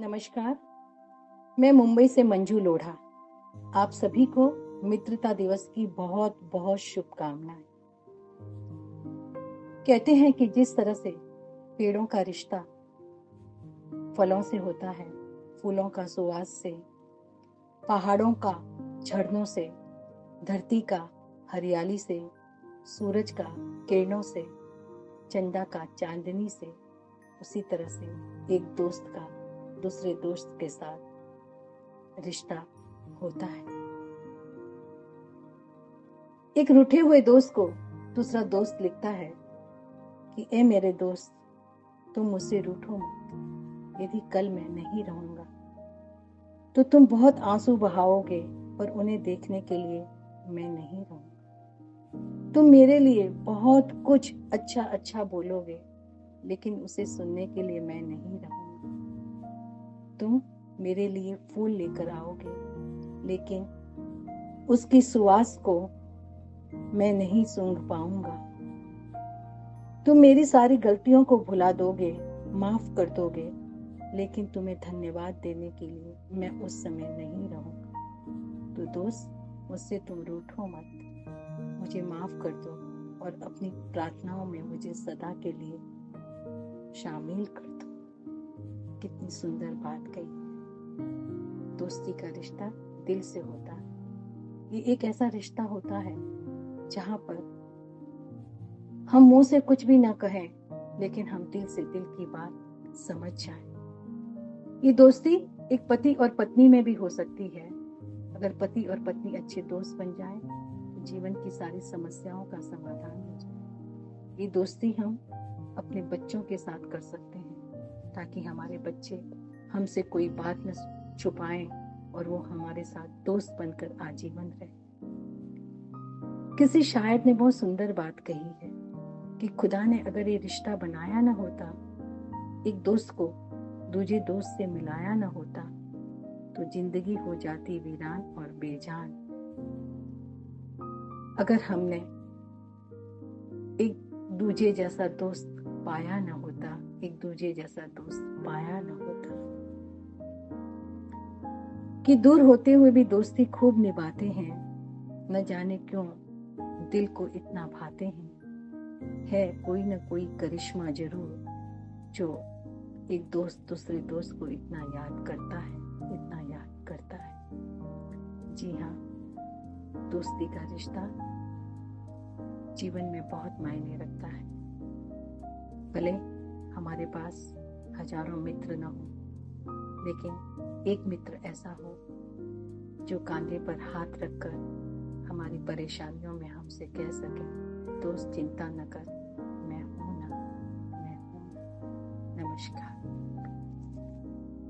नमस्कार। मैं मुंबई से मंजू लोढ़ा। आप सभी को मित्रता दिवस की बहुत बहुत शुभकामनाएँ। कहते हैं कि जिस तरह से पेड़ों का रिश्ता फलों से होता है, फूलों का सुवास से, पहाड़ों का झरनों से, धरती का हरियाली से, सूरज का किरणों से, चंदा का चांदनी से, उसी तरह से एक दोस्त का दूसरे दोस्त के साथ रिश्ता होता है। एक रूठे हुए दोस्त को दूसरा दोस्त लिखता है कि, ए मेरे दोस्त, तुम मुझसे रूठो यदि कल मैं नहीं रहूँगा तो तुम बहुत आँसू बहाओगे और उन्हें देखने के लिए मैं नहीं रहूँगा। तुम मेरे लिए बहुत कुछ अच्छा अच्छा बोलोगे, लेकिन उसे सुनने के लिए मैं नहीं रहूँगा। तुम मेरे लिए फूल लेकर आओगे, लेकिन उसकी सुवास को मैं नहीं सूंघ पाऊँगा। तुम मेरी सारी गलतियों को भुला दोगे, माफ़ कर दोगे, लेकिन तुम्हें धन्यवाद देने के लिए मैं उस समय नहीं रहूँगा। तो दोस्त, मुझसे तुम रूठो मत। मुझे माफ़ कर दो और अपनी प्रार्थनाओं में मुझे सदा के लिए शामिल कर कितनी सुंदर बात कही। दोस्ती का रिश्ता दिल से होता। है ये एक ऐसा रिश्ता होता है, जहाँ पर हम मुँह से कुछ भी ना कहें, लेकिन हम दिल से दिल की बात समझ जाए। ये दोस्ती एक पति और पत्नी में भी हो सकती है। अगर पति और पत्नी अच्छे दोस्त बन जाए तो जीवन की सारी समस्याओं का समाधान हो जाए। ये दोस्ती हम अपने बच्चों के साथ कर सकते हैं। ताकि हमारे बच्चे हमसे कोई बात न छुपाएँ और वो हमारे साथ दोस्त बनकर आजीवन रहे। किसी शायर ने बहुत सुंदर बात कही है कि खुदा ने अगर ये रिश्ता बनाया ना होता, एक दोस्त को दूजे दोस्त से मिलाया ना होता तो ज़िंदगी हो जाती वीरान और बेजान। अगर हमने एक दूजे जैसा दोस्त पाया ना होता एक दूजे जैसा दोस्त पाया न होता। कि दूर होते हुए भी दोस्ती खूब निभाते हैं, न जाने क्यों दिल को इतना भाते हैं। है कोई न कोई करिश्मा ज़रूर, जो एक दोस्त दूसरे दोस्त को इतना याद करता है, इतना याद करता है। जी हाँ दोस्ती का रिश्ता जीवन में बहुत मायने रखता है। भले हमारे पास हज़ारों मित्र न हो, लेकिन एक मित्र ऐसा हो जो कांधे पर हाथ रखकर हमारी परेशानियों में हमसे कह सके, दोस्त, चिंता न कर, मैं हूँ ना, मैं हूँ ना। नमस्कार।